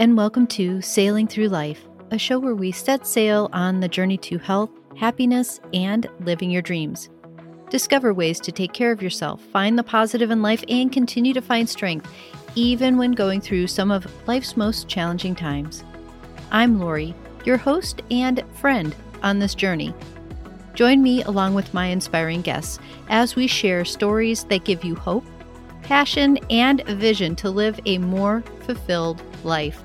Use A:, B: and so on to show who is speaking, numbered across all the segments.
A: and welcome to Sailing Through Life, a show where we set sail on the journey to health, happiness, and living your dreams. Discover ways to take care of yourself, find the positive in life, and continue to find strength, even when going through some of life's most challenging times. I'm Lori, your host and friend on this journey. Join me along with my inspiring guests as we share stories that give you hope, passion, and vision to live a more fulfilled life.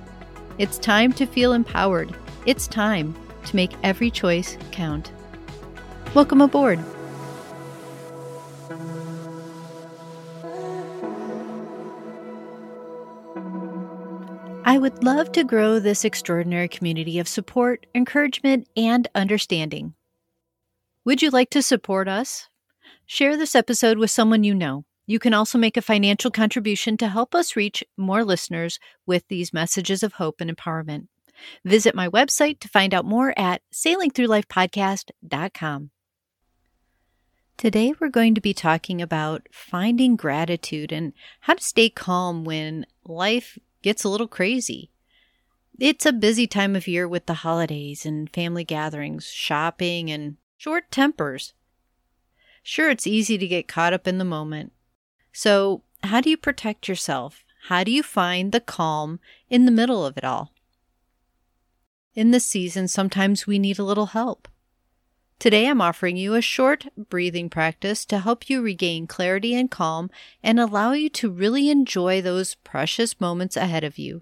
A: It's time to feel empowered. It's time to make every choice count. Welcome aboard. I would love to grow this extraordinary community of support, encouragement, and understanding. Would you like to support us? Share this episode with someone you know. You can also make a financial contribution to help us reach more listeners with these messages of hope and empowerment. Visit my website to find out more at sailingthroughlifepodcast.com. Today, we're going to be talking about finding gratitude and how to stay calm when life gets a little crazy. It's a busy time of year with the holidays and family gatherings, shopping, and short tempers. Sure, it's easy to get caught up in the moment. So, how do you protect yourself? How do you find the calm in the middle of it all? In this season, sometimes we need a little help. Today, I'm offering you a short breathing practice to help you regain clarity and calm and allow you to really enjoy those precious moments ahead of you.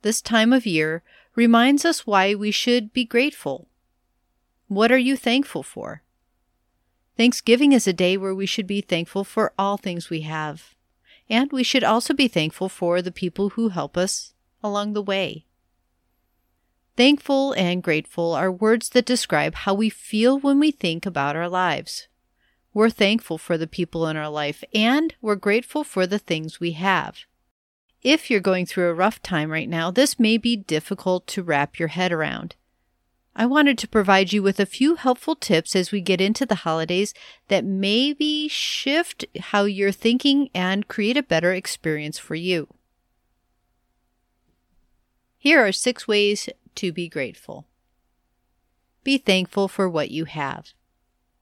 A: This time of year reminds us why we should be grateful. What are you thankful for? Thanksgiving is a day where we should be thankful for all things we have. And we should also be thankful for the people who help us along the way. Thankful and grateful are words that describe how we feel when we think about our lives. We're thankful for the people in our life and we're grateful for the things we have. If you're going through a rough time right now, this may be difficult to wrap your head around. I wanted to provide you with a few helpful tips as we get into the holidays that maybe shift how you're thinking and create a better experience for you. Here are six ways to be grateful. Be thankful for what you have.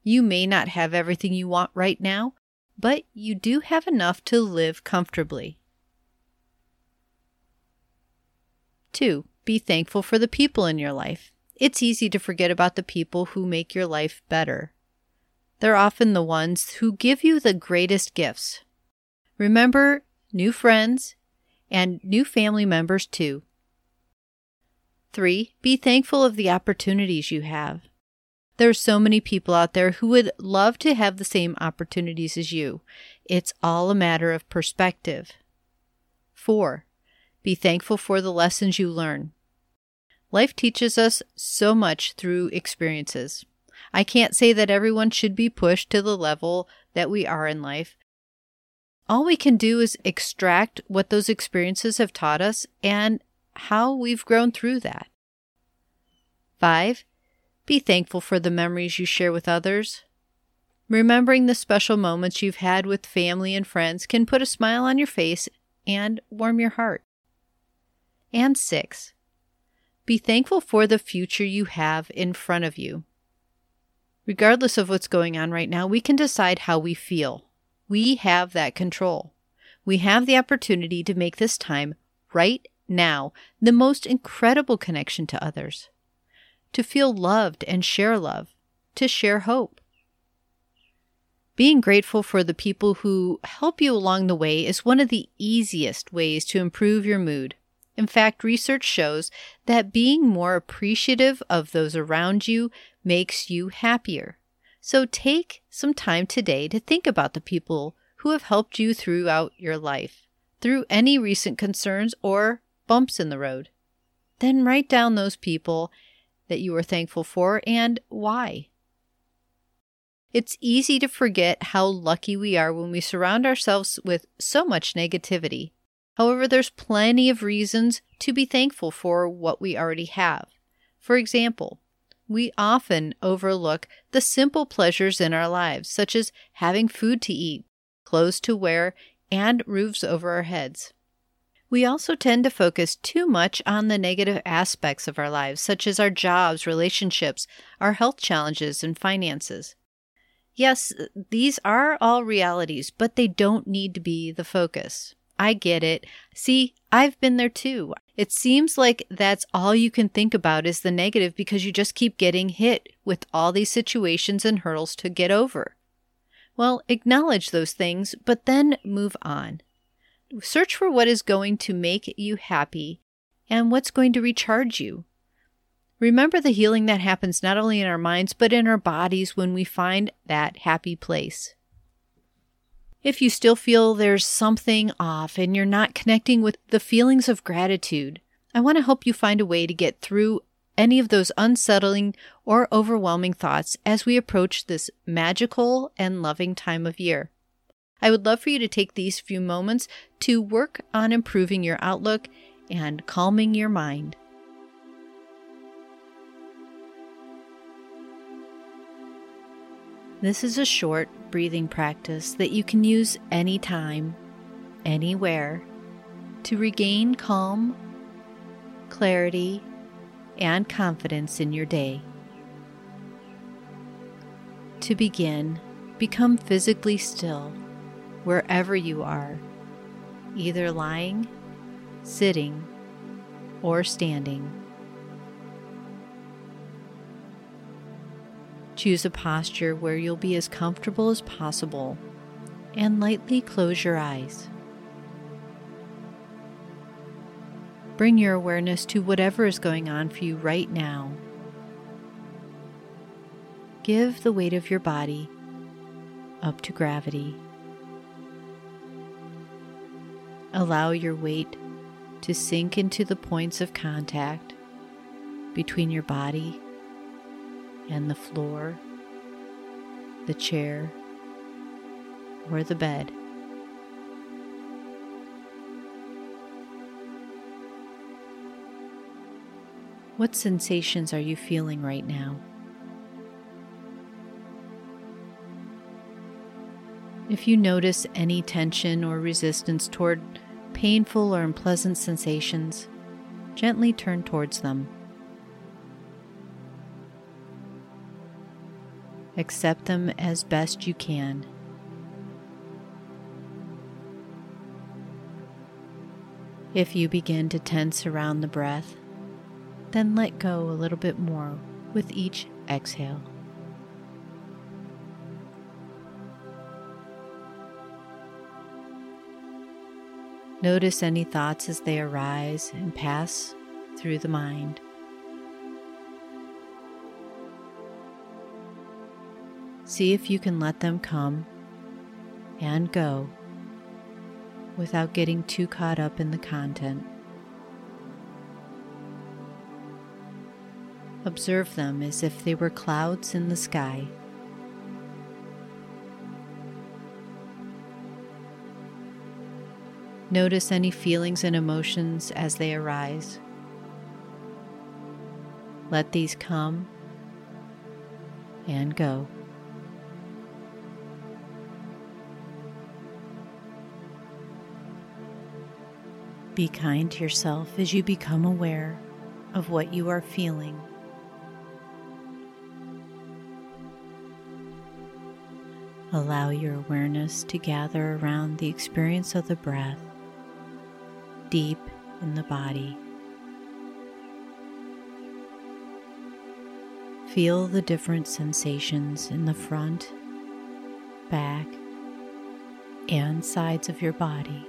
A: You may not have everything you want right now, but you do have enough to live comfortably. 2. Be thankful for the people in your life. It's easy to forget about the people who make your life better. They're often the ones who give you the greatest gifts. Remember new friends and new family members too. 3. Be thankful of the opportunities you have. There are so many people out there who would love to have the same opportunities as you. It's all a matter of perspective. 4. Be thankful for the lessons you learn. Life teaches us so much through experiences. I can't say that everyone should be pushed to the level that we are in life. All we can do is extract what those experiences have taught us and how we've grown through that. 5. Be thankful for the memories you share with others. Remembering the special moments you've had with family and friends can put a smile on your face and warm your heart. And 6. Be thankful for the future you have in front of you. Regardless of what's going on right now, we can decide how we feel. We have that control. We have the opportunity to make this time, right now, the most incredible connection to others. To feel loved and share love. To share hope. Being grateful for the people who help you along the way is one of the easiest ways to improve your mood. In fact, research shows that being more appreciative of those around you makes you happier. So take some time today to think about the people who have helped you throughout your life, through any recent concerns or bumps in the road. Then write down those people that you are thankful for and why. It's easy to forget how lucky we are when we surround ourselves with so much negativity. However, there's plenty of reasons to be thankful for what we already have. For example, we often overlook the simple pleasures in our lives, such as having food to eat, clothes to wear, and roofs over our heads. We also tend to focus too much on the negative aspects of our lives, such as our jobs, relationships, our health challenges, and finances. Yes, these are all realities, but they don't need to be the focus. I get it. See, I've been there too. It seems like that's all you can think about is the negative because you just keep getting hit with all these situations and hurdles to get over. Well, acknowledge those things, but then move on. Search for what is going to make you happy and what's going to recharge you. Remember the healing that happens not only in our minds, but in our bodies when we find that happy place. If you still feel there's something off and you're not connecting with the feelings of gratitude, I want to help you find a way to get through any of those unsettling or overwhelming thoughts as we approach this magical and loving time of year. I would love for you to take these few moments to work on improving your outlook and calming your mind. This is a short breathing practice that you can use anytime, anywhere, to regain calm, clarity, and confidence in your day. To begin, become physically still wherever you are, either lying, sitting, or standing. Choose a posture where you'll be as comfortable as possible and lightly close your eyes. Bring your awareness to whatever is going on for you right now. Give the weight of your body up to gravity. Allow your weight to sink into the points of contact between your body and the floor, the chair, or the bed. What sensations are you feeling right now? If you notice any tension or resistance toward painful or unpleasant sensations, gently turn towards them. Accept them as best you can. If you begin to tense around the breath, then let go a little bit more with each exhale. Notice any thoughts as they arise and pass through the mind. See if you can let them come and go without getting too caught up in the content. Observe them as if they were clouds in the sky. Notice any feelings and emotions as they arise. Let these come and go. Be kind to yourself as you become aware of what you are feeling. Allow your awareness to gather around the experience of the breath deep in the body. Feel the different sensations in the front, back, and sides of your body.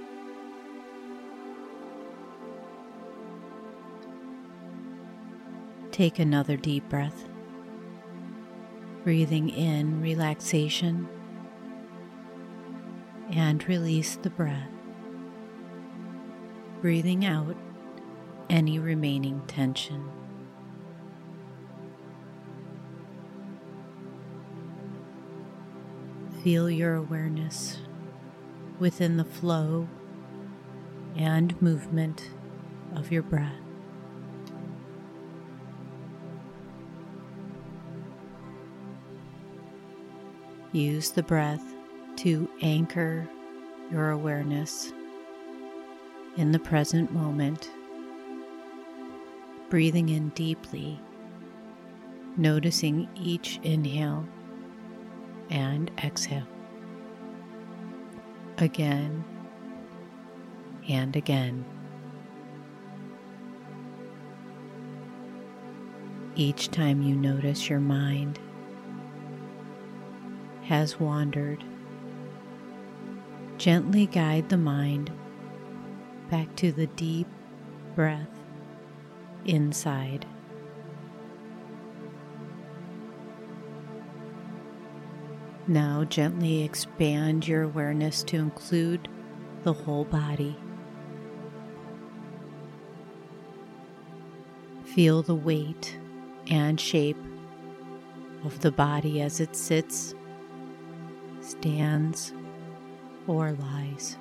A: Take another deep breath, breathing in relaxation and release the breath breathing out any remaining tension. Feel your awareness within the flow and movement of your breath. Use the breath to anchor your awareness in the present moment, breathing in deeply, noticing each inhale and exhale. Again and again. Each time you notice your mind has wandered, gently guide the mind back to the deep breath inside. Now gently expand your awareness to include the whole body. Feel the weight and shape of the body as it sits, stands, or lies.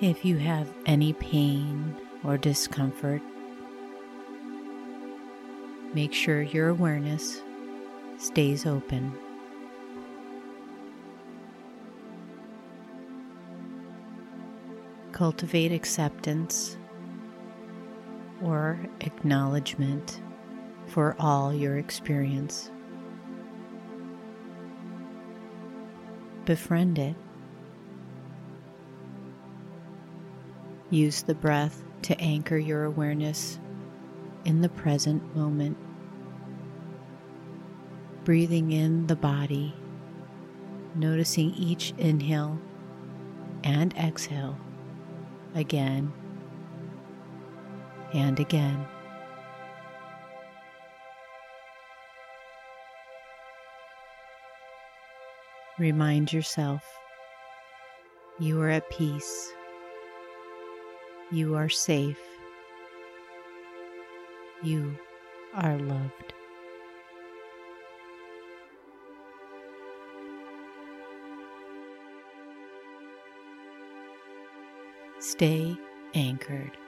A: If you have any pain or discomfort, make sure your awareness stays open. Cultivate acceptance or acknowledgement for all your experience. Befriend it. Use the breath to anchor your awareness in the present moment. Breathing in the body, noticing each inhale and exhale again and again. Remind yourself you are at peace, you are safe, you are loved. Stay anchored.